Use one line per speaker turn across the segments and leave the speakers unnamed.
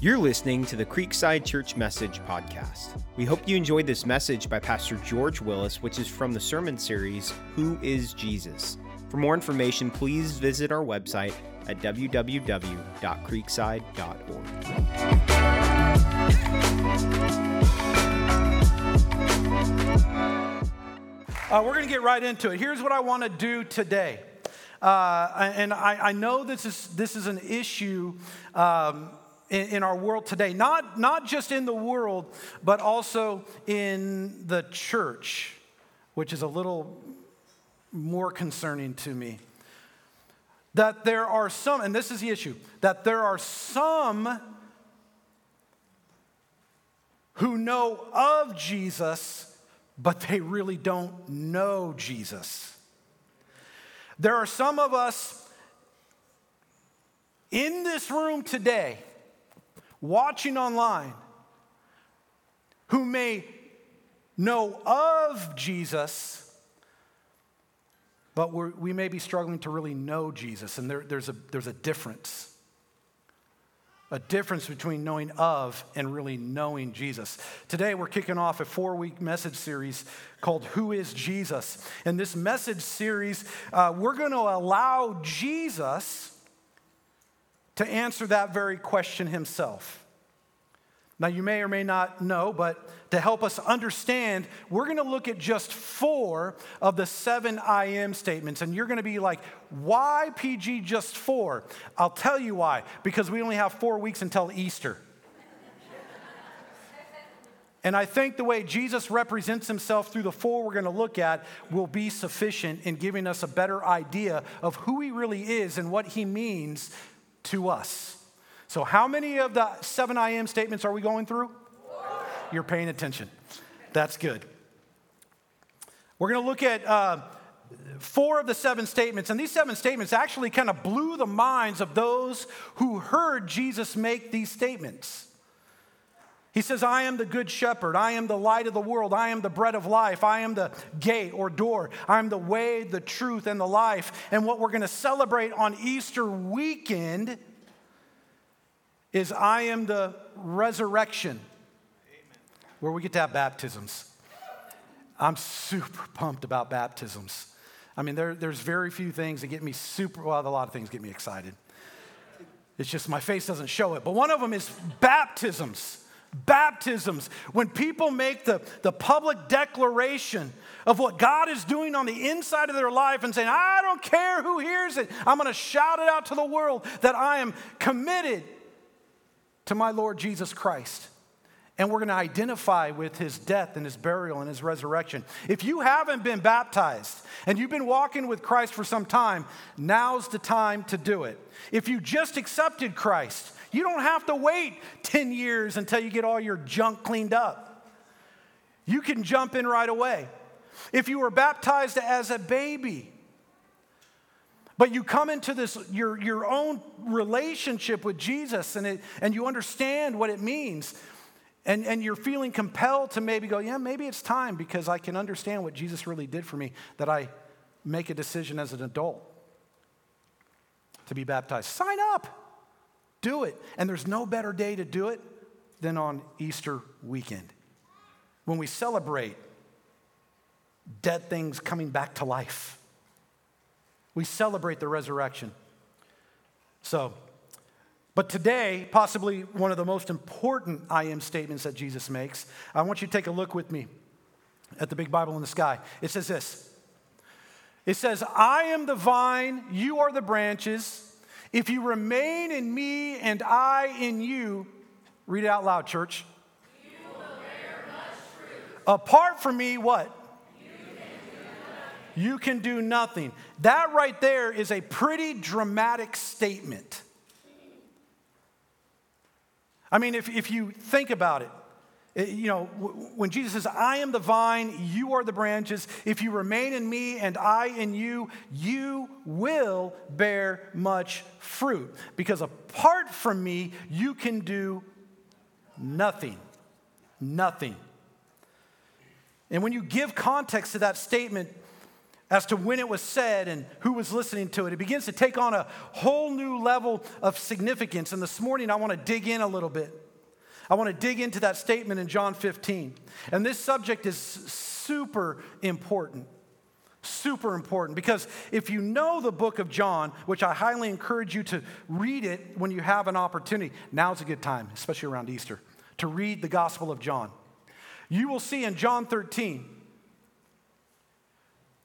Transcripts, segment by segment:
You're listening to the Creekside Church Message podcast. We hope you enjoyed this message by Pastor George Willis, which is from the sermon series, Who is Jesus? For more information, please visit our website at www.creekside.org.
Uh, we're going to get right into it. Here's what I want to do today. Uh, and I, I, know this is, this is an issue um, in, in, our world today, not, not just in the world, but also in the church, which is a little more concerning to me. That there are some, and this is the issue, that there are some who know of Jesus, but they really don't know Jesus. There are some of us in this room today, watching online, who may know of Jesus, but we may be struggling to really know Jesus, and there, there's, a, there's a difference. A difference between knowing of and really knowing Jesus. Today, we're kicking off a four week message series called Who is Jesus? In this message series, uh, we're going to allow Jesus to answer that very question himself. Now, you may or may not know, but to help us understand, we're going to look at just four of the seven I am statements. And you're going to be like, why PG just four? I'll tell you why. Because we only have four weeks until Easter. And I think the way Jesus represents himself through the four we're going to look at will be sufficient in giving us a better idea of who he really is and what he means to us. So, how many of the seven I am statements are we going through? You're paying attention. That's good. We're going to look at uh, four of the seven statements, and these seven statements actually kind of blew the minds of those who heard Jesus make these statements. He says, I am the good shepherd. I am the light of the world. I am the bread of life. I am the gate or door. I am the way, the truth, and the life. And what we're going to celebrate on Easter weekend is I am the resurrection, Amen. where we get to have baptisms. I'm super pumped about baptisms. I mean, there, there's very few things that get me super, well, a lot of things get me excited. It's just my face doesn't show it. But one of them is baptisms. Baptisms. When people make the, the public declaration of what God is doing on the inside of their life and saying, I don't care who hears it, I'm going to shout it out to the world that I am committed to my Lord Jesus Christ. And we're going to identify with his death and his burial and his resurrection. If you haven't been baptized and you've been walking with Christ for some time, now's the time to do it. If you just accepted Christ, you don't have to wait 10 years until you get all your junk cleaned up. You can jump in right away. If you were baptized as a baby, but you come into this, your, your own relationship with Jesus and, it, and you understand what it means. And, and you're feeling compelled to maybe go, yeah, maybe it's time because I can understand what Jesus really did for me, that I make a decision as an adult to be baptized. Sign up, do it. And there's no better day to do it than on Easter weekend when we celebrate dead things coming back to life. We celebrate the resurrection. So, but today, possibly one of the most important I am statements that Jesus makes, I want you to take a look with me at the big Bible in the sky. It says this It says, I am the vine, you are the branches. If you remain in me and I in you, read it out loud, church. Apart from me, what? you can do nothing. That right there is a pretty dramatic statement. I mean, if, if you think about it, it Uh, you know, when Jesus says, I am the vine, you are the branches, if you remain in me and I in you, you will bear much fruit. Because apart from me, you can do nothing. Nothing. And when you give context to that statement, as to when it was said and who was listening to it. It begins to take on a whole new level of significance. And this morning, I want to dig in a little bit. I want to dig into that statement in John 15. And this subject is super important. Super important because if you know the book of John, which I highly encourage you to read it when you have an opportunity, now's a good time, especially around Easter, to read the Gospel of John. You will see in John 13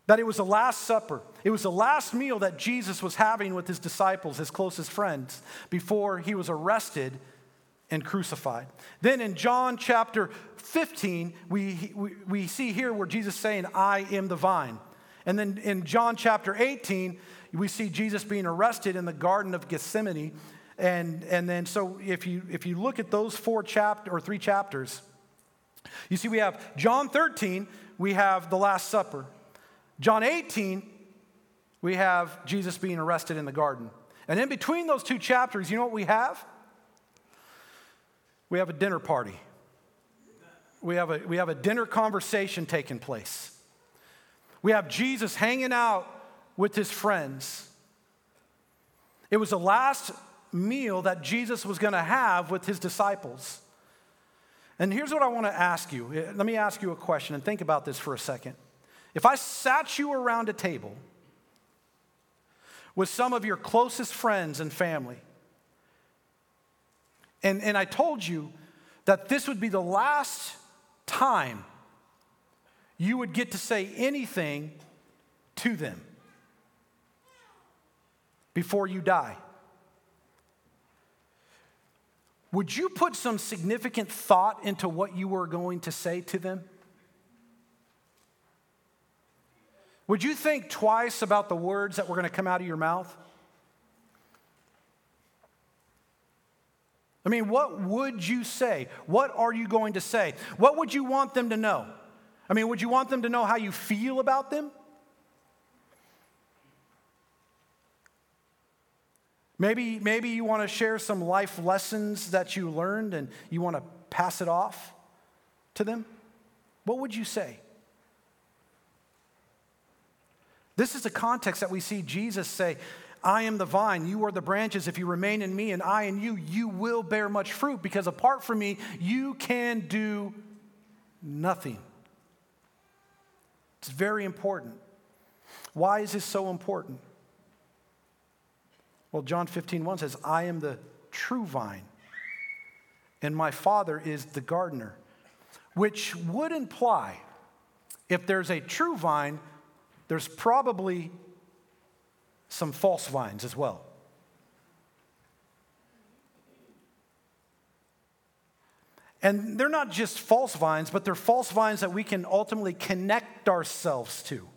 that it was the Last Supper. It was the last meal that Jesus was having with his disciples, his closest friends, before he was arrested and crucified. Then in John chapter 15, we, we, we see here where Jesus saying, I am the vine. And then in John chapter 18, we see Jesus being arrested in the Garden of Gethsemane. And, and then, so if you, if you look at those four chapter or three chapters, you see we have John 13, we have the Last Supper. John 18, we have Jesus being arrested in the garden. And in between those two chapters, you know what we have? We have a dinner party. We have a, we have a dinner conversation taking place. We have Jesus hanging out with his friends. It was the last meal that Jesus was going to have with his disciples. And here's what I want to ask you. Eh, let me ask you a question and think about this for a second. If I sat you around a table with some of your closest friends and family, and, and I told you that this would be the last time you would get to say anything to them before you die. Would you put some significant thought into what you were going to say to them? Would you think twice about the words that were going to come out of your mouth? I mean, what would you say? What are you going to say? What would you want them to know? I mean, would you want them to know how you feel about them? Maybe, maybe you want to share some life lessons that you learned and you want to pass it off to them. What would you say? This is the context that we see Jesus say, I am the vine, you are the branches. If you remain in me and I in you, you will bear much fruit because apart from me, you can do nothing. It's very important. Why is this so important? Well, John 15, 1 says, I am the true vine, and my Father is the gardener, which would imply if there's a true vine, there's probably some false vines as well. And they're not just false vines, but they're false vines that we can ultimately connect ourselves to.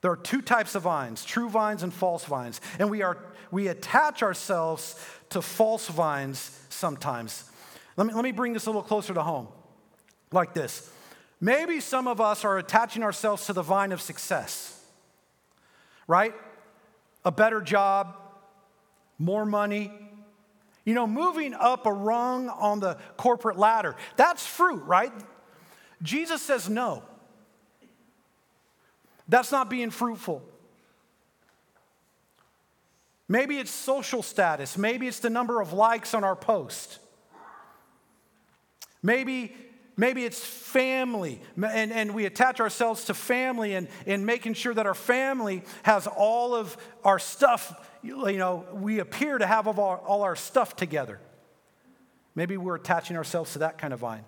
There are two types of vines true vines and false vines. And we, are, we attach ourselves to false vines sometimes. Let me, let me bring this a little closer to home, like this. Maybe some of us are attaching ourselves to the vine of success, right? A better job, more money, you know, moving up a rung on the corporate ladder, that's fruit, right? Jesus says no. That's not being fruitful. Maybe it's social status. Maybe it's the number of likes on our post. Maybe, maybe it's family, and, and we attach ourselves to family and, and making sure that our family has all of our stuff you know, we appear to have all all our stuff together. Maybe we're attaching ourselves to that kind of vine.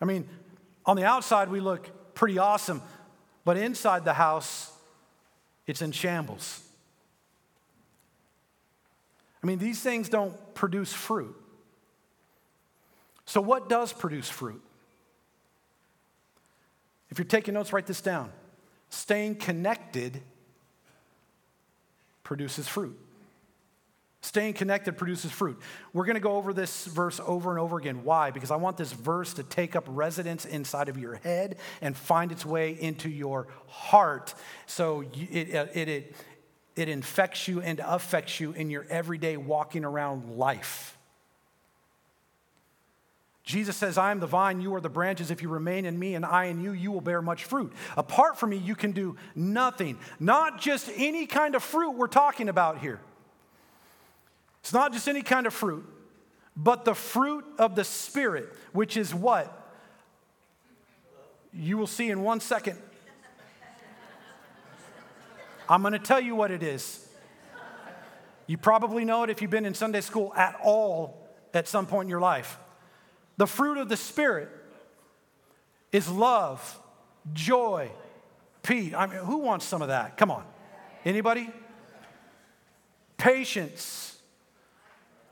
I mean, on the outside, we look pretty awesome, but inside the house, it's in shambles. I mean, these things don't produce fruit. So, what does produce fruit? If you're taking notes, write this down. Staying connected produces fruit. Staying connected produces fruit. We're going to go over this verse over and over again. Why? Because I want this verse to take up residence inside of your head and find its way into your heart so it, uh, it, it, it infects you and affects you in your everyday walking around life. Jesus says, I am the vine, you are the branches. If you remain in me and I in you, you will bear much fruit. Apart from me, you can do nothing. Not just any kind of fruit we're talking about here. It's not just any kind of fruit, but the fruit of the Spirit, which is what? You will see in one second. I'm going to tell you what it is. You probably know it if you've been in Sunday school at all at some point in your life. The fruit of the Spirit is love, joy, peace. I mean, who wants some of that? Come on. Anybody? Patience,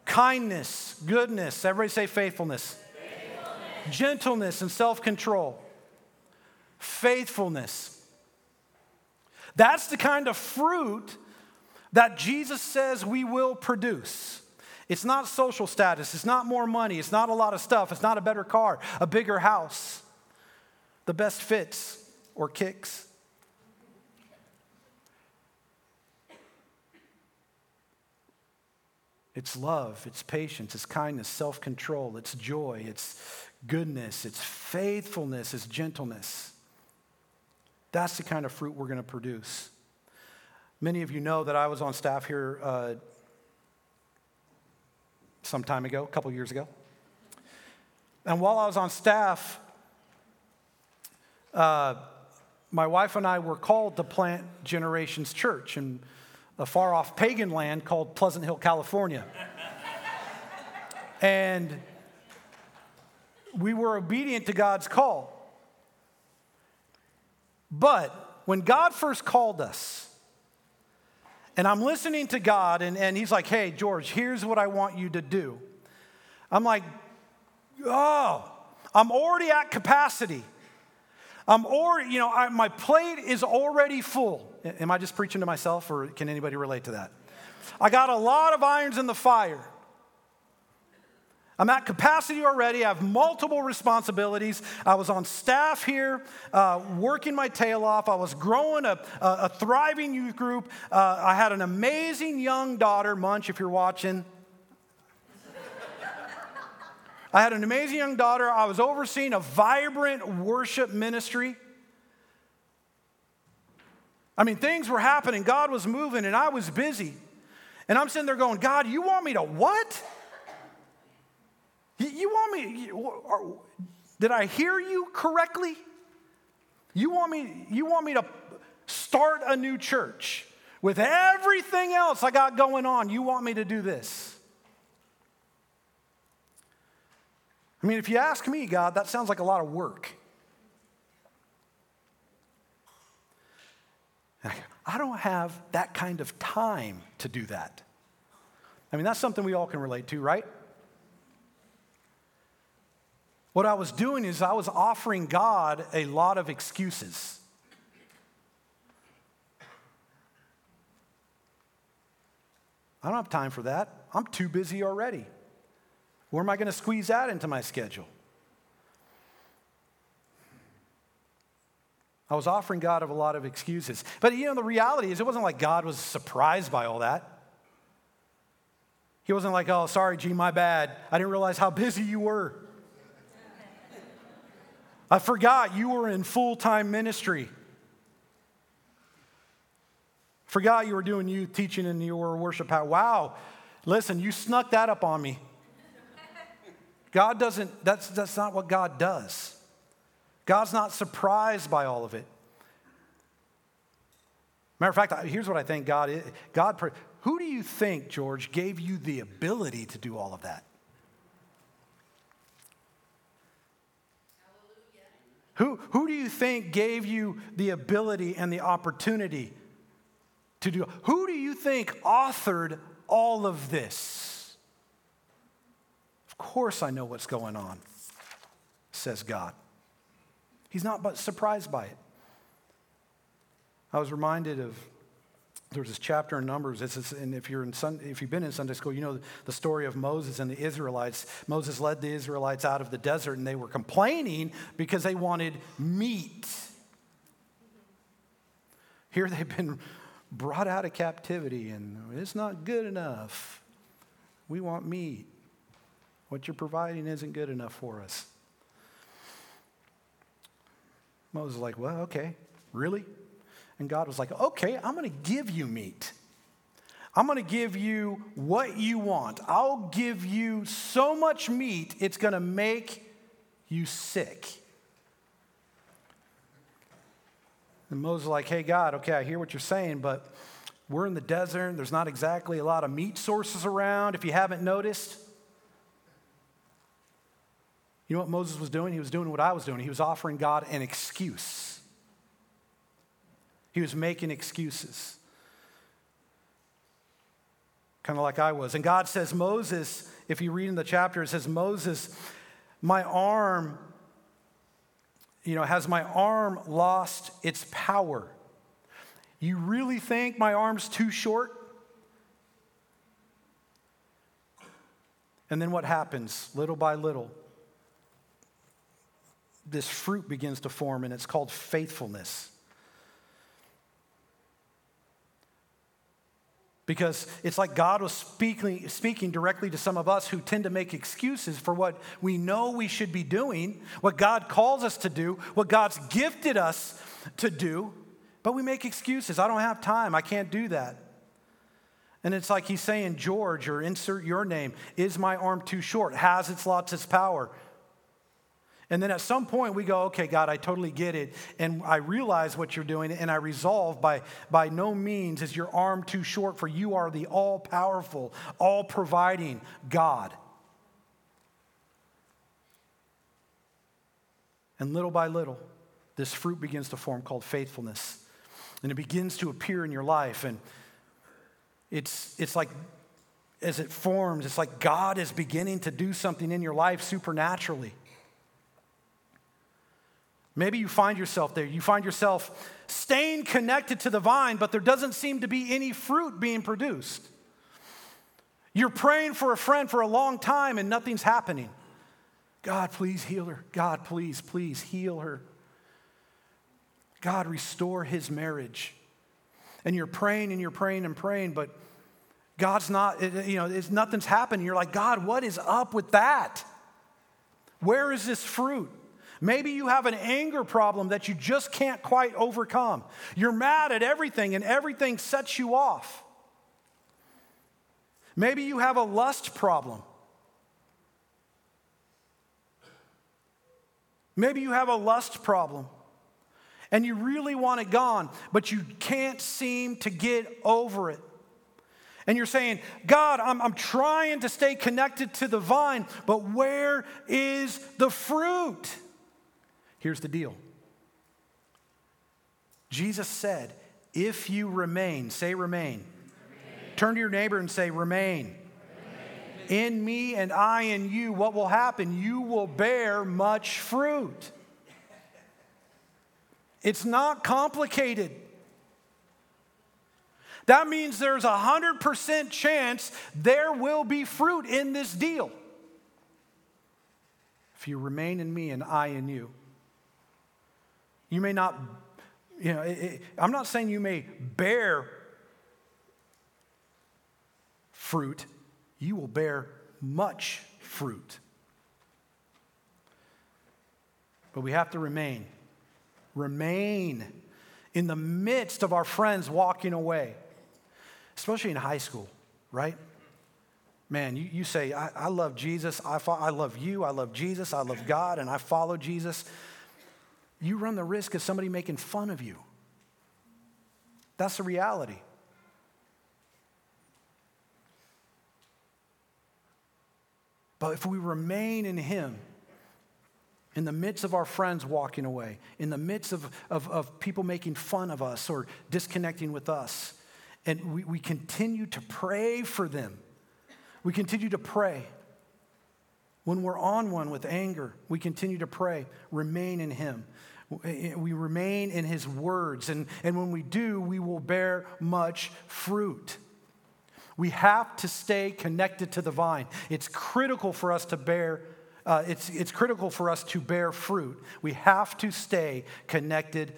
kindness, goodness. Everybody say faithfulness. faithfulness. Gentleness and self control. Faithfulness. That's the kind of fruit that Jesus says we will produce. It's not social status, it's not more money, it's not a lot of stuff, it's not a better car, a bigger house, the best fits or kicks. It's love, it's patience, it's kindness, self control, it's joy, it's goodness, it's faithfulness, it's gentleness. That's the kind of fruit we're going to produce. Many of you know that I was on staff here uh, some time ago, a couple years ago. And while I was on staff, uh, my wife and I were called to plant Generations Church in a far off pagan land called Pleasant Hill, California. and we were obedient to God's call. But when God first called us, and I'm listening to God, and, and He's like, hey, George, here's what I want you to do. I'm like, oh, I'm already at capacity. I'm already, you know, I, my plate is already full. Am I just preaching to myself, or can anybody relate to that? I got a lot of irons in the fire. I'm at capacity already. I have multiple responsibilities. I was on staff here, uh, working my tail off. I was growing a, a, a thriving youth group. Uh, I had an amazing young daughter, Munch, if you're watching. I had an amazing young daughter. I was overseeing a vibrant worship ministry. I mean, things were happening. God was moving, and I was busy. And I'm sitting there going, God, you want me to what? You want me, did I hear you correctly? You want me, you want me to start a new church with everything else I got going on? You want me to do this? I mean, if you ask me, God, that sounds like a lot of work. I don't have that kind of time to do that. I mean, that's something we all can relate to, right? What I was doing is I was offering God a lot of excuses. I don't have time for that. I'm too busy already. Where am I going to squeeze that into my schedule? I was offering God of a lot of excuses. But you know, the reality is, it wasn't like God was surprised by all that. He wasn't like, oh, sorry, G, my bad. I didn't realize how busy you were. I forgot you were in full time ministry. Forgot you were doing youth teaching in your worship house. Wow, listen, you snuck that up on me. God doesn't, that's, that's not what God does. God's not surprised by all of it. Matter of fact, here's what I think God is. God, who do you think, George, gave you the ability to do all of that? Who, who do you think gave you the ability and the opportunity to do? Who do you think authored all of this? Of course, I know what's going on, says God. He's not but surprised by it. I was reminded of there's this chapter in Numbers. And if, you're in Sunday, if you've been in Sunday school, you know the story of Moses and the Israelites. Moses led the Israelites out of the desert, and they were complaining because they wanted meat. Here they've been brought out of captivity, and it's not good enough. We want meat. What you're providing isn't good enough for us. Moses was like, Well, okay, really? And God was like, Okay, I'm going to give you meat. I'm going to give you what you want. I'll give you so much meat, it's going to make you sick. And Moses was like, hey, God, okay, I hear what you're saying, but we're in the desert. There's not exactly a lot of meat sources around, if you haven't noticed. You know what Moses was doing? He was doing what I was doing. He was offering God an excuse. He was making excuses kind of like I was. And God says, Moses, if you read in the chapter, it says, Moses, my arm, you know, has my arm lost its power? You really think my arm's too short? And then what happens? Little by little, this fruit begins to form, and it's called faithfulness. Because it's like God was speaking, speaking directly to some of us who tend to make excuses for what we know we should be doing, what God calls us to do, what God's gifted us to do, but we make excuses. I don't have time. I can't do that. And it's like he's saying, George, or insert your name, is my arm too short? Has its lots its power? And then at some point we go, okay, God, I totally get it. And I realize what you're doing. And I resolve by, by no means is your arm too short, for you are the all powerful, all providing God. And little by little, this fruit begins to form called faithfulness. And it begins to appear in your life. And it's, it's like, as it forms, it's like God is beginning to do something in your life supernaturally. Maybe you find yourself there. You find yourself staying connected to the vine, but there doesn't seem to be any fruit being produced. You're praying for a friend for a long time and nothing's happening. God, please heal her. God, please, please heal her. God, restore his marriage. And you're praying and you're praying and praying, but God's not, you know, nothing's happening. You're like, God, what is up with that? Where is this fruit? Maybe you have an anger problem that you just can't quite overcome. You're mad at everything and everything sets you off. Maybe you have a lust problem. Maybe you have a lust problem and you really want it gone, but you can't seem to get over it. And you're saying, God, I'm, I'm trying to stay connected to the vine, but where is the fruit? Here's the deal Jesus said, If you remain, say remain. remain. Turn to your neighbor and say, remain. remain. In me and I in you, what will happen? You will bear much fruit. It's not complicated. That means there's a 100% chance there will be fruit in this deal. If you remain in me and I in you. You may not, you know, it, it, I'm not saying you may bear fruit, you will bear much fruit. But we have to remain. Remain in the midst of our friends walking away, especially in high school, right? Man, you, you say, I, I love Jesus, I, fo- I love you, I love Jesus, I love God, and I follow Jesus you run the risk of somebody making fun of you. That's the reality. But if we remain in Him, in the midst of our friends walking away, in the midst of, of, of people making fun of us or disconnecting with us, and we, we continue to pray for them, we continue to pray. When we're on one with anger, we continue to pray, remain in Him. We remain in his words, and, and when we do, we will bear much fruit. We have to stay connected to the vine. It's critical for us to bear, uh, it's, it's critical for us to bear fruit. We have to stay connected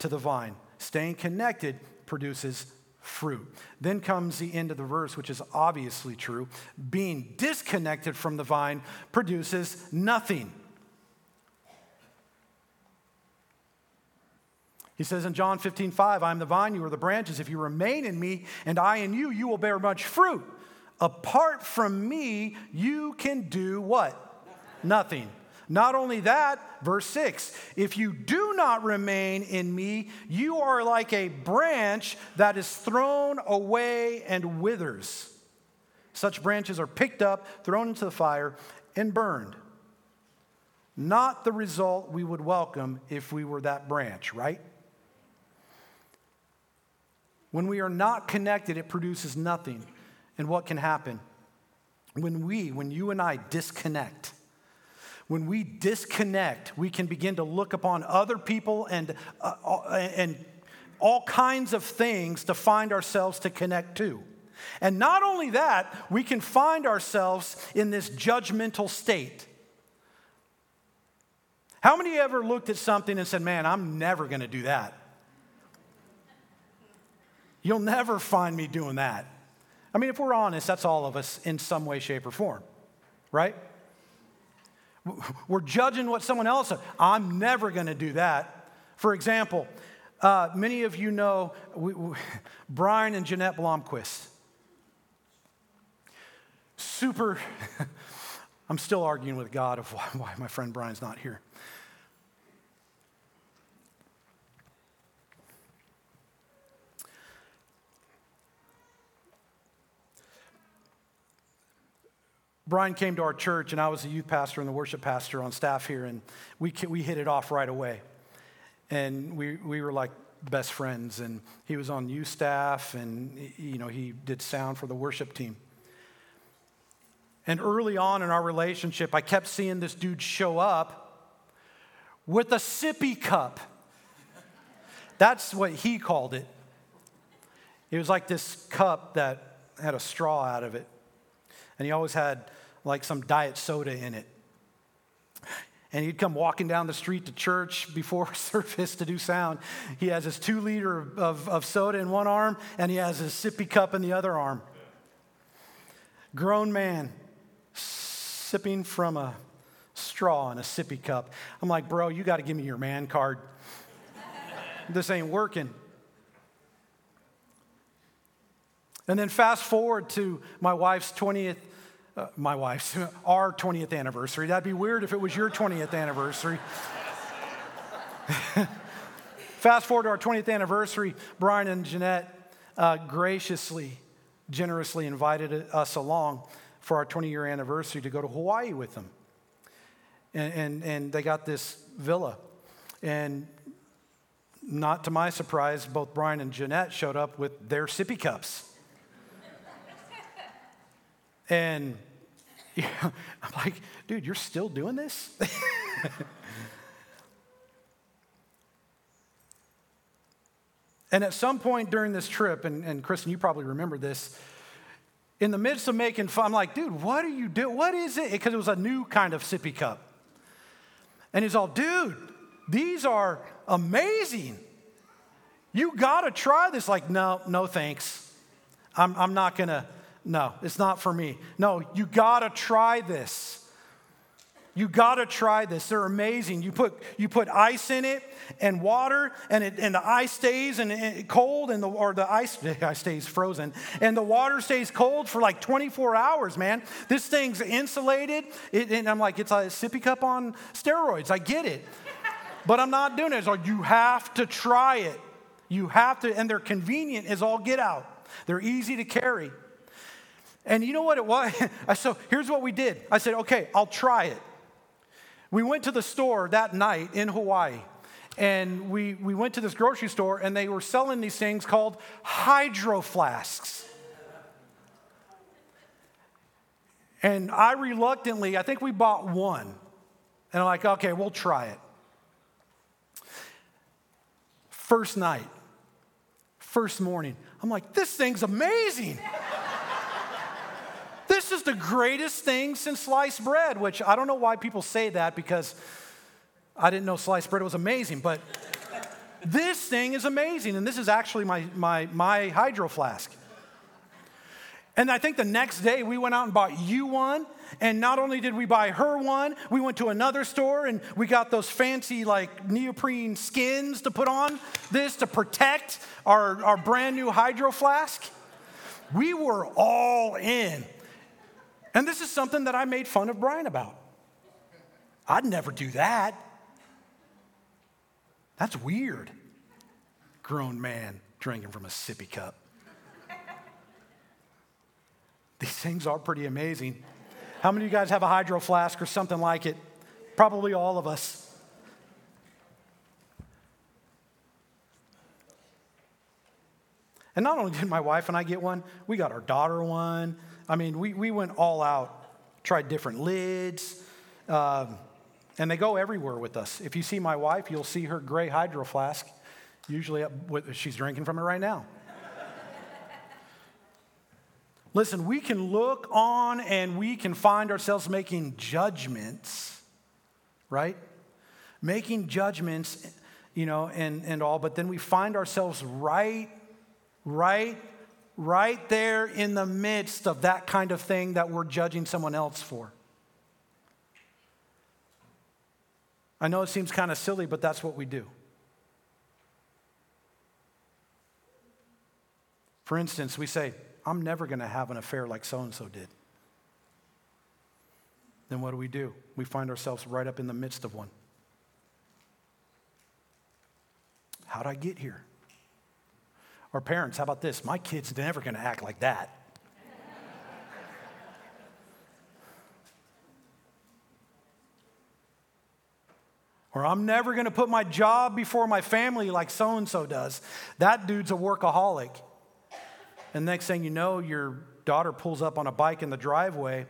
to the vine. Staying connected produces fruit. Then comes the end of the verse, which is obviously true. Being disconnected from the vine produces nothing. He says in John 15, 5, I am the vine, you are the branches. If you remain in me and I in you, you will bear much fruit. Apart from me, you can do what? Nothing. Nothing. Not only that, verse 6 if you do not remain in me, you are like a branch that is thrown away and withers. Such branches are picked up, thrown into the fire, and burned. Not the result we would welcome if we were that branch, right? When we are not connected, it produces nothing. And what can happen? When we, when you and I disconnect, when we disconnect, we can begin to look upon other people and, uh, uh, and all kinds of things to find ourselves to connect to. And not only that, we can find ourselves in this judgmental state. How many ever looked at something and said, Man, I'm never going to do that? You'll never find me doing that. I mean, if we're honest, that's all of us in some way, shape, or form, right? We're judging what someone else does. I'm never going to do that. For example, uh, many of you know we, we, Brian and Jeanette Blomquist. Super, I'm still arguing with God of why, why my friend Brian's not here. Brian came to our church, and I was the youth pastor and the worship pastor on staff here, and we, we hit it off right away. And we, we were like best friends, and he was on youth staff, and you know, he did sound for the worship team. And early on in our relationship, I kept seeing this dude show up with a sippy cup. That's what he called it. It was like this cup that had a straw out of it. And he always had like some diet soda in it. And he'd come walking down the street to church before service to do sound. He has his two liter of, of soda in one arm, and he has his sippy cup in the other arm. Grown man sipping from a straw in a sippy cup. I'm like, bro, you got to give me your man card. this ain't working. And then fast forward to my wife's 20th uh, my wife's, our 20th anniversary. That'd be weird if it was your 20th anniversary. Fast forward to our 20th anniversary, Brian and Jeanette uh, graciously, generously invited us along for our 20 year anniversary to go to Hawaii with them. And, and, and they got this villa. And not to my surprise, both Brian and Jeanette showed up with their sippy cups. And yeah, I'm like, dude, you're still doing this? and at some point during this trip, and, and Kristen, you probably remember this, in the midst of making fun, I'm like, dude, what are you doing? What is it? Because it was a new kind of sippy cup. And he's all, dude, these are amazing. You got to try this. Like, no, no thanks. I'm, I'm not to. No, it's not for me. No, you gotta try this. You gotta try this. They're amazing. You put, you put ice in it and water, and, it, and the ice stays and, and cold, and the, or the ice, the ice stays frozen, and the water stays cold for like 24 hours, man. This thing's insulated. It, and I'm like, it's a sippy cup on steroids. I get it. But I'm not doing it. So you have to try it. You have to, and they're convenient as all get out. They're easy to carry. And you know what it was? so here's what we did. I said, okay, I'll try it. We went to the store that night in Hawaii, and we, we went to this grocery store, and they were selling these things called hydro flasks. And I reluctantly, I think we bought one. And I'm like, okay, we'll try it. First night, first morning, I'm like, this thing's amazing. This is the greatest thing since sliced bread, which I don't know why people say that because I didn't know sliced bread was amazing, but this thing is amazing. And this is actually my, my, my hydro flask. And I think the next day we went out and bought you one. And not only did we buy her one, we went to another store and we got those fancy like neoprene skins to put on this to protect our, our brand new hydro flask. We were all in. And this is something that I made fun of Brian about. I'd never do that. That's weird. Grown man drinking from a sippy cup. These things are pretty amazing. How many of you guys have a hydro flask or something like it? Probably all of us. And not only did my wife and I get one, we got our daughter one. I mean, we, we went all out, tried different lids, um, and they go everywhere with us. If you see my wife, you'll see her gray hydro flask. Usually, with, she's drinking from it right now. Listen, we can look on and we can find ourselves making judgments, right? Making judgments, you know, and, and all, but then we find ourselves right, right, right there in the midst of that kind of thing that we're judging someone else for. I know it seems kind of silly, but that's what we do. For instance, we say, I'm never going to have an affair like so and so did. Then what do we do? We find ourselves right up in the midst of one. How'd I get here? Or parents, how about this? My kid's never going to act like that. or I'm never going to put my job before my family like so and so does. That dude's a workaholic. And next thing you know, your daughter pulls up on a bike in the driveway,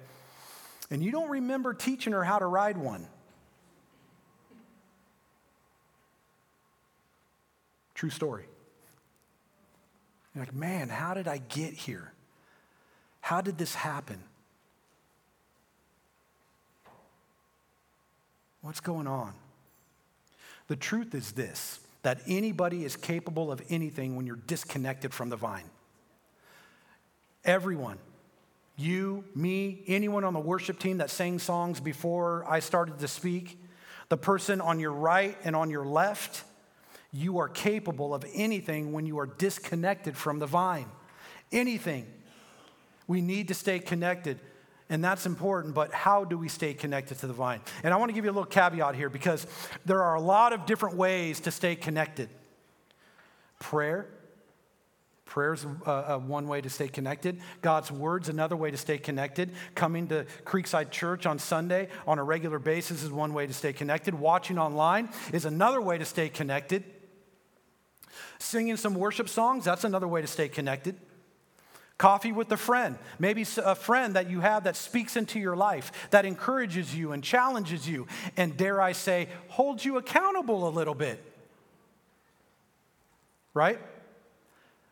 and you don't remember teaching her how to ride one. True story. You're like, man, how did I get here? How did this happen? What's going on? The truth is this that anybody is capable of anything when you're disconnected from the vine. Everyone. You, me, anyone on the worship team that sang songs before I started to speak, the person on your right and on your left, you are capable of anything when you are disconnected from the vine. Anything. We need to stay connected, and that's important, but how do we stay connected to the vine? And I want to give you a little caveat here because there are a lot of different ways to stay connected prayer, Prayer uh, uh, one way to stay connected. God's word's another way to stay connected. Coming to Creekside Church on Sunday on a regular basis is one way to stay connected. Watching online is another way to stay connected. Singing some worship songs, that's another way to stay connected. Coffee with a friend, maybe a friend that you have that speaks into your life, that encourages you and challenges you, and dare I say, holds you accountable a little bit. Right?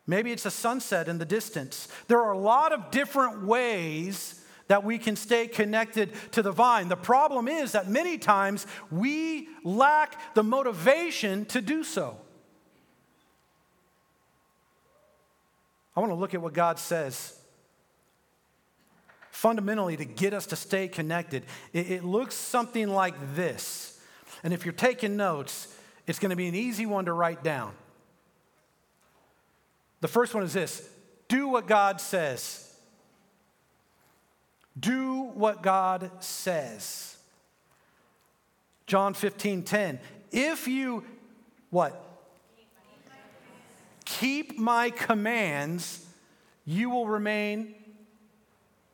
Maybe it's a sunset in the distance. There are a lot of different ways that we can stay connected to the vine. The problem is that many times we lack the motivation to do so. I want to look at what God says. Fundamentally, to get us to stay connected, it, looks something like this. And if you're taking notes, it's going to be an easy one to write down. The first one is this do what God says. Do what God says. John 15, 10. If you, what? Keep my commands, you will remain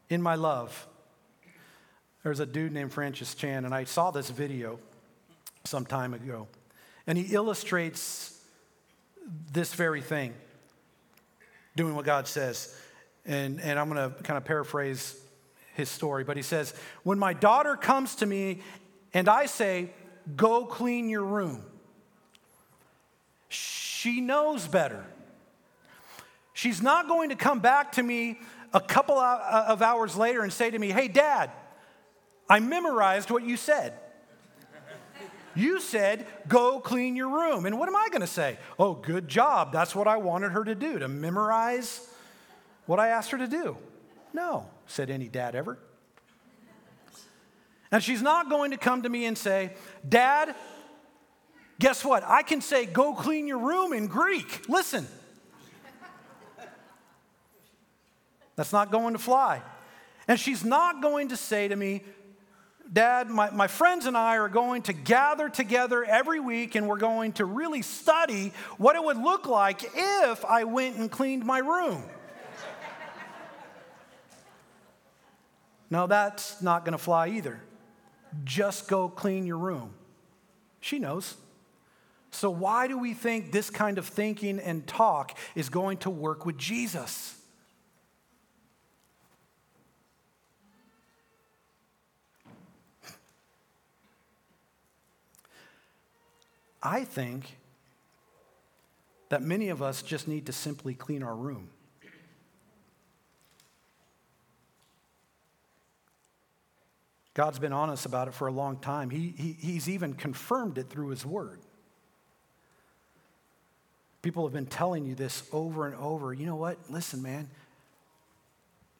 in my love. There's a dude named Francis Chan, and I saw this video some time ago, and he illustrates this very thing doing what God says. And, and I'm going to kind of paraphrase his story, but he says, When my daughter comes to me and I say, Go clean your room, knows better. She's not going to come back to me a couple uh, of hours later and say to me, Hey, dad, I memorized what you said. You said, go clean your room. And what am I going to say? Oh, good job. That's what I wanted her to do, to memorize what I asked her to do. No, said any dad ever. And she's not going to come to me and say, Dad, guess what? I can say, go clean your room in Greek. Listen. That's not going to fly. And she's not going to say to me, Dad, my, my friends and I are going to gather together every week and we're going to really study what it would look like if I went and cleaned my room. no, that's not going to fly either. Just go clean your room. She knows. So, why do we think this kind of thinking and talk is going to work with Jesus? I think that many of us just need to simply clean our room. God's been honest about it for a long time. He, he, he's even confirmed it through His Word. People have been telling you this over and over. You know what? Listen, man,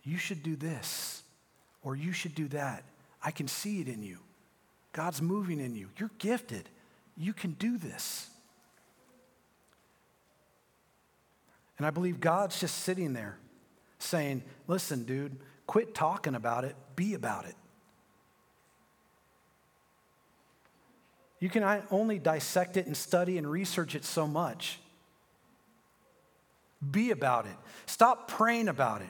you should do this or you should do that. I can see it in you. God's moving in you. You're gifted. You can do this. And I believe God's just sitting there saying, Listen, dude, quit talking about it, be about it. You can only dissect it and study and research it so much. Be about it. Stop praying about it.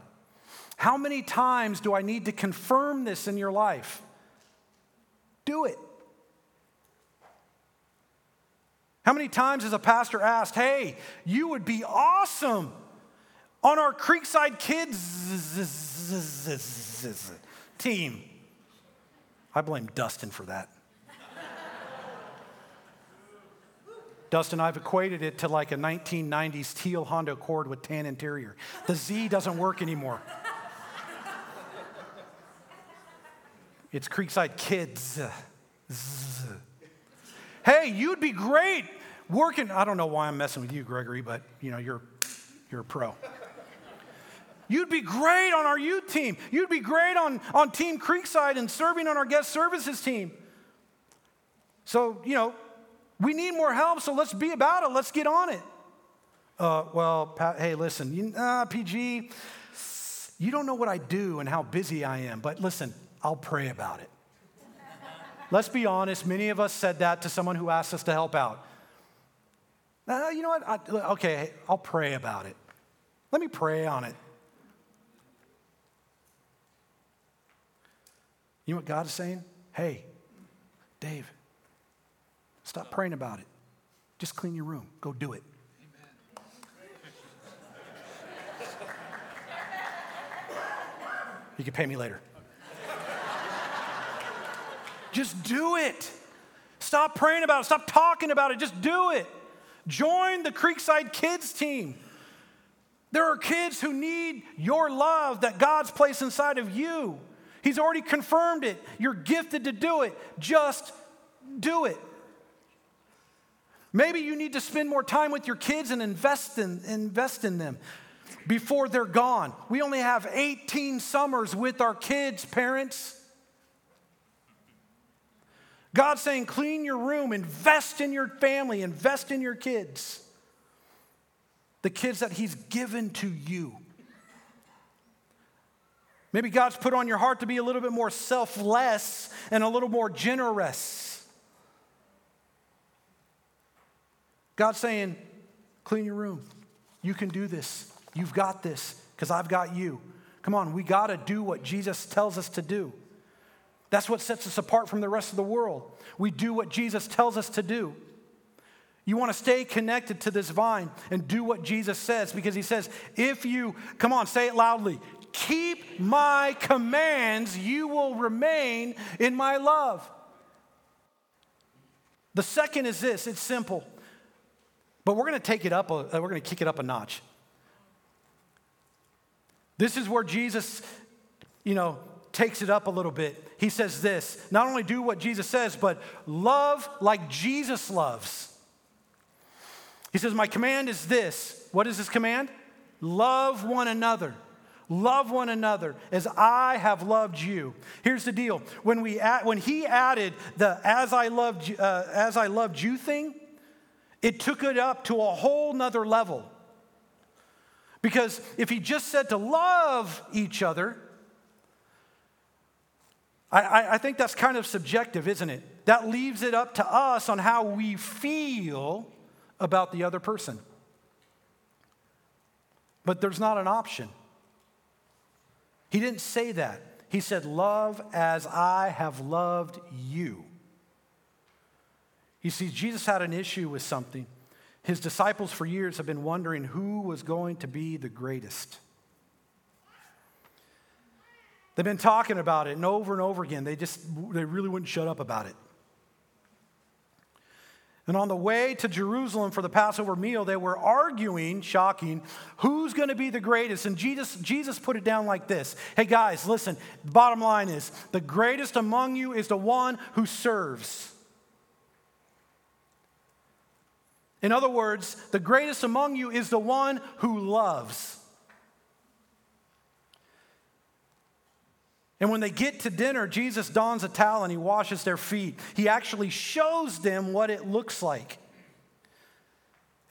How many times do I need to confirm this in your life? Do it. How many times has a pastor asked, hey, you would be awesome on our Creekside Kids team? I blame Dustin for that. Dustin, I've equated it to like a 1990s teal Honda Accord with tan interior. The Z doesn't work anymore. It's Creekside Kids. Hey, you'd be great working. I don't know why I'm messing with you, Gregory, but you know, you're, you're a pro. You'd be great on our youth team. You'd be great on, on Team Creekside and serving on our guest services team. So, you know, we need more help, so let's be about it. Let's get on it. Uh, well, Pat, hey, listen, you, uh, PG, you don't know what I do and how busy I am, but listen, I'll pray about it. Let's be honest, many of us said that to someone who asked us to help out. Uh, you know what? I, okay, I'll pray about it. Let me pray on it. You know what God is saying? Hey, Dave, stop praying about it. Just clean your room. Go do it. You can pay me later. Just do it. Stop praying about it. Stop talking about it. Just do it. Join the Creekside Kids team. There are kids who need your love that God's placed inside of you. He's already confirmed it. You're gifted to do it. Just do it. Maybe you need to spend more time with your kids and invest in, invest in them before they're gone. We only have 18 summers with our kids, parents. God's saying, clean your room, invest in your family, invest in your kids. The kids that He's given to you. Maybe God's put on your heart to be a little bit more selfless and a little more generous. God's saying, clean your room. You can do this. You've got this because I've got you. Come on, we got to do what Jesus tells us to do. That's what sets us apart from the rest of the world. We do what Jesus tells us to do. You want to stay connected to this vine and do what Jesus says because he says, if you, come on, say it loudly, keep my commands, you will remain in my love. The second is this it's simple, but we're going to take it up, a, we're going to kick it up a notch. This is where Jesus, you know, takes it up a little bit. He says this not only do what Jesus says, but love like Jesus loves. He says, My command is this. What is his command? Love one another. Love one another as I have loved you. Here's the deal: when we add, when he added the "as I loved uh, as I loved you" thing, it took it up to a whole nother level. Because if he just said to love each other, I, I, think that's kind of subjective, isn't it? That leaves it up to us on how we feel about the other person. But there's not an option. He didn't say that. He said, Love as I have loved you. You see, Jesus had an issue with something. His disciples for years have been wondering who was going to be the greatest. They've been talking about it and over and over again. They just, they really wouldn't shut up about it. And on the way to Jerusalem for the Passover meal, they were arguing, shocking, who's going to be the greatest. And Jesus, Jesus put it down like this Hey, guys, listen, bottom line is the greatest among you is the one who serves. In other words, the greatest among you is the one who loves. And when they get to dinner, Jesus dons a towel and he washes their feet. He actually shows them what it looks like.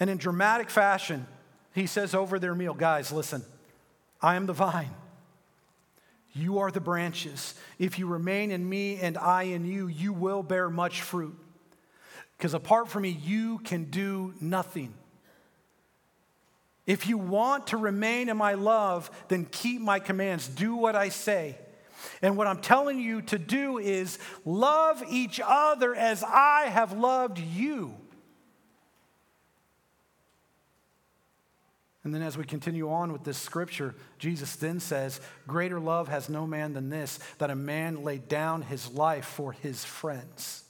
And in dramatic fashion, he says over their meal, Guys, listen, I am the vine. You are the branches. If you remain in me and I in you, you will bear much fruit. Because apart from me, you can do nothing. If you want to remain in my love, then keep my commands. Do what I say. And what I'm telling you to do is love each other as I have loved you. And then, as we continue on with this scripture, Jesus then says, Greater love has no man than this, that a man laid down his life for his friends.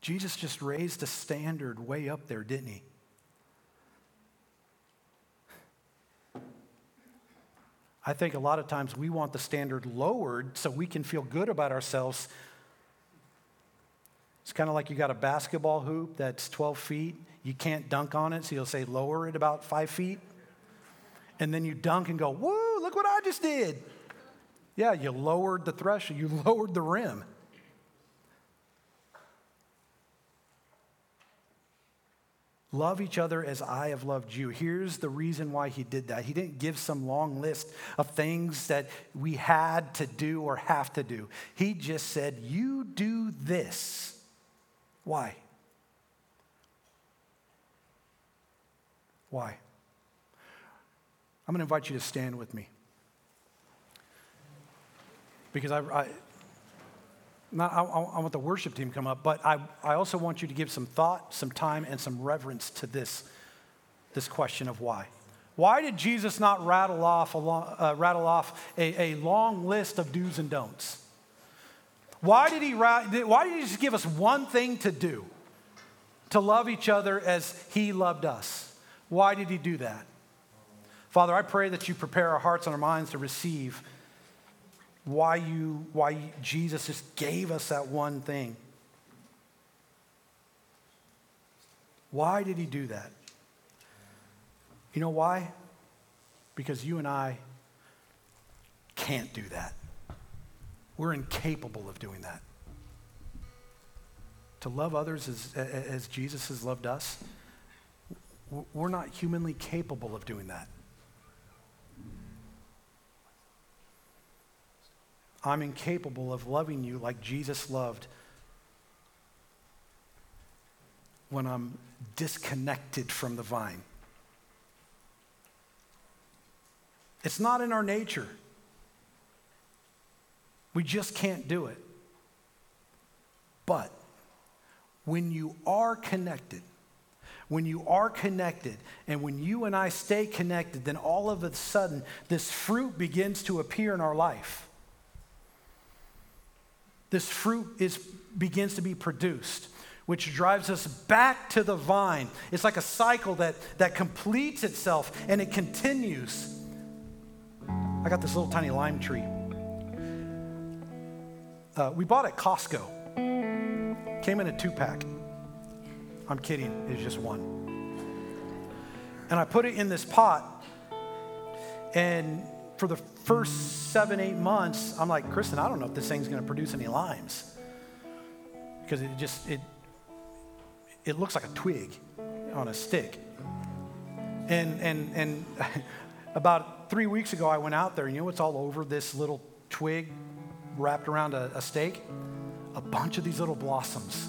Jesus just raised the standard way up there, didn't he? I think a lot of times we want the standard lowered so we can feel good about ourselves. It's kind of like you got a basketball hoop that's 12 feet. You can't dunk on it, so you'll say lower it about five feet. And then you dunk and go, whoa, look what I just did. Yeah, you lowered the threshold, you lowered the rim. Love each other as I have loved you. Here's the reason why he did that. He didn't give some long list of things that we had to do or have to do. He just said, You do this. Why? Why? I'm going to invite you to stand with me. Because I, I I, I, want the worship team to come up, but I, I also want you to give some thought, some time, and some reverence to this, this question of why. Why did Jesus not rattle off a long, uh, rattle off a, a long list of do's and don'ts? Why did, he, why did he just give us one thing to do? To love each other as he loved us. Why did he do that? Father, I pray that you prepare our hearts and our minds to receive why you why Jesus just gave us that one thing. Why did he do that? You know why? Because you and I can't do that. We're incapable of doing that. To love others as, as Jesus has loved us, we're not humanly capable of doing that. I'm incapable of loving you like Jesus loved when I'm disconnected from the vine. It's not in our nature. We just can't do it. But when you are connected, when you are connected, and when you and I stay connected, then all of a sudden this fruit begins to appear in our life this fruit is, begins to be produced. which drives us back to the vine. It's like a cycle that, that completes itself and it continues. I got this little tiny lime tree. Uh, we bought at Costco. Came in a two pack. I'm kidding, it's just one. And I put it in this pot. And for the first seven, eight months, I'm like, Kristen, I don't know if this thing's going to produce any limes. Because it just, it, it looks like a twig on a stick. And, and, and about three weeks ago, I went out there, and you know what's all over this little twig wrapped around a, a stake? A bunch of these little blossoms.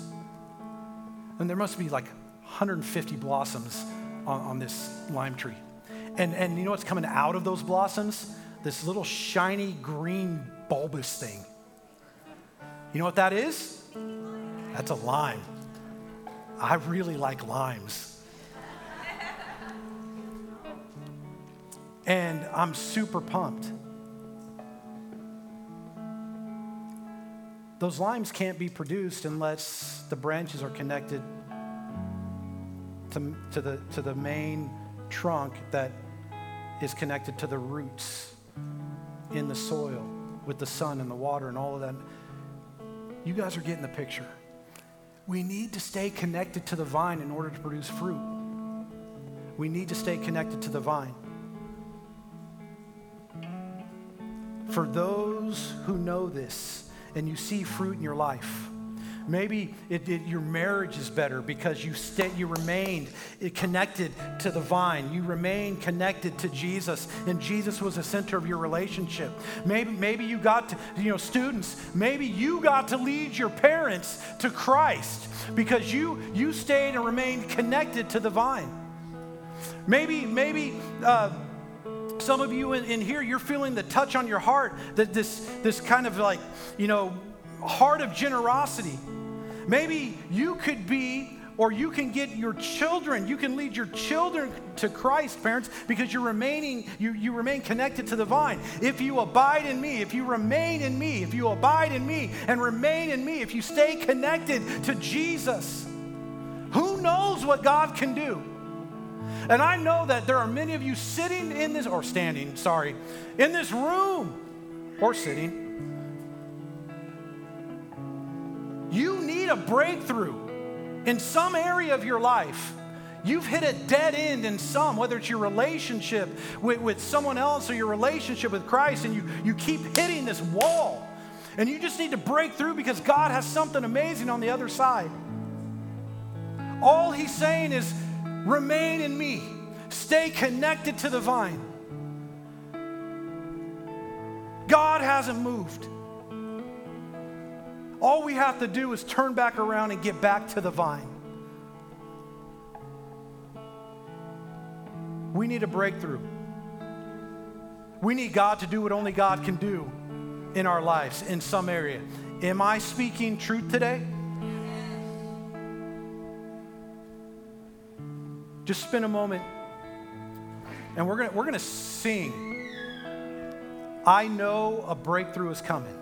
And there must be like 150 blossoms on, on this lime tree. And, and you know what's coming out of those blossoms? This little shiny green bulbous thing. You know what that is? That's a lime. I really like limes. and I'm super pumped. Those limes can't be produced unless the branches are connected to, to, the, to the main trunk that is connected to the roots in the soil with the sun and the water and all of that. You guys are getting the picture. We need to stay connected to the vine in order to produce fruit. We need to stay connected to the vine. For those who know this and you see fruit in your life, Maybe it, it, your marriage is better because you, stay, you remained connected to the vine. You remained connected to Jesus, and Jesus was the center of your relationship. Maybe, maybe you got to, you know, students, maybe you got to lead your parents to Christ because you, you stayed and remained connected to the vine. Maybe, maybe, uh, some of you in, in, here, you're feeling the touch on your heart that this, this kind of like, you know, heart of generosity. Maybe you could be or you can get your children, you can lead your children to Christ, parents, because you're remaining, you, you remain connected to the vine. If you abide in me, if you remain in me, if you abide in me and remain in me, if you stay connected to Jesus, who knows what God can do? And I know that there are many of you sitting in this, or standing, sorry, in this room, or sitting, You need a breakthrough in some area of your life. You've hit a dead end in some, whether it's your relationship with, with someone else or your relationship with Christ, and you, you keep hitting this wall. And you just need to break through because God has something amazing on the other side. All He's saying is, remain in me, stay connected to the vine. God hasn't moved. All we have to do is turn back around and get back to the vine. We need a breakthrough. We need God to do what only God can do in our lives in some area. Am I speaking truth today? Just spend a moment and we're going we're going to sing. I know a breakthrough is coming.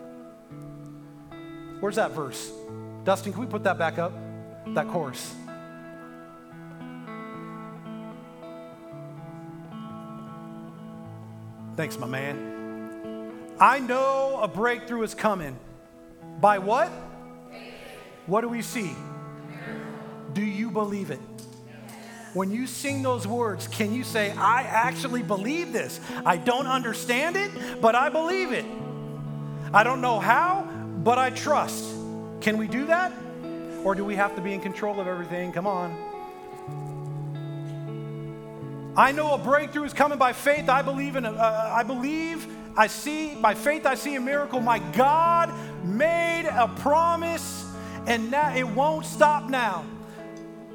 Where's that verse? Dustin, can we put that back up? That chorus. Thanks, my man. I know a breakthrough is coming. By what? What do we see? Do you believe it? When you sing those words, can you say, I actually believe this? I don't understand it, but I believe it. I don't know how, but I trust. Can we do that? Or do we have to be in control of everything? Come on. I know a breakthrough is coming by faith. I believe in. A, uh, I believe. I see by faith. I see a miracle. My God made a promise, and now it won't stop now.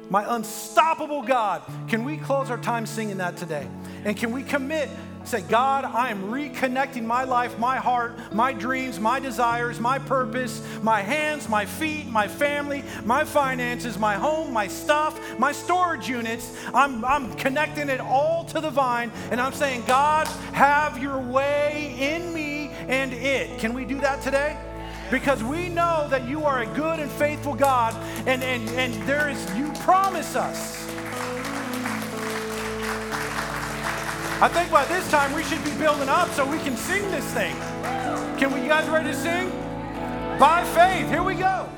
My unstoppable God. Can we close our time singing that today? And can we commit Say, God, I am reconnecting my life, my heart, my dreams, my desires, my purpose, my hands, my feet, my family, my finances, my home, my stuff, my storage units. I'm, I'm connecting it all to the vine, and I'm saying, God, have your way in me and it. Can we do that today? because we know that you are a good and faithful God, and, and, and there is, you promise us. I think by this time we should be building up so we can sing this thing. Can we, you guys ready to sing? By faith, here we go.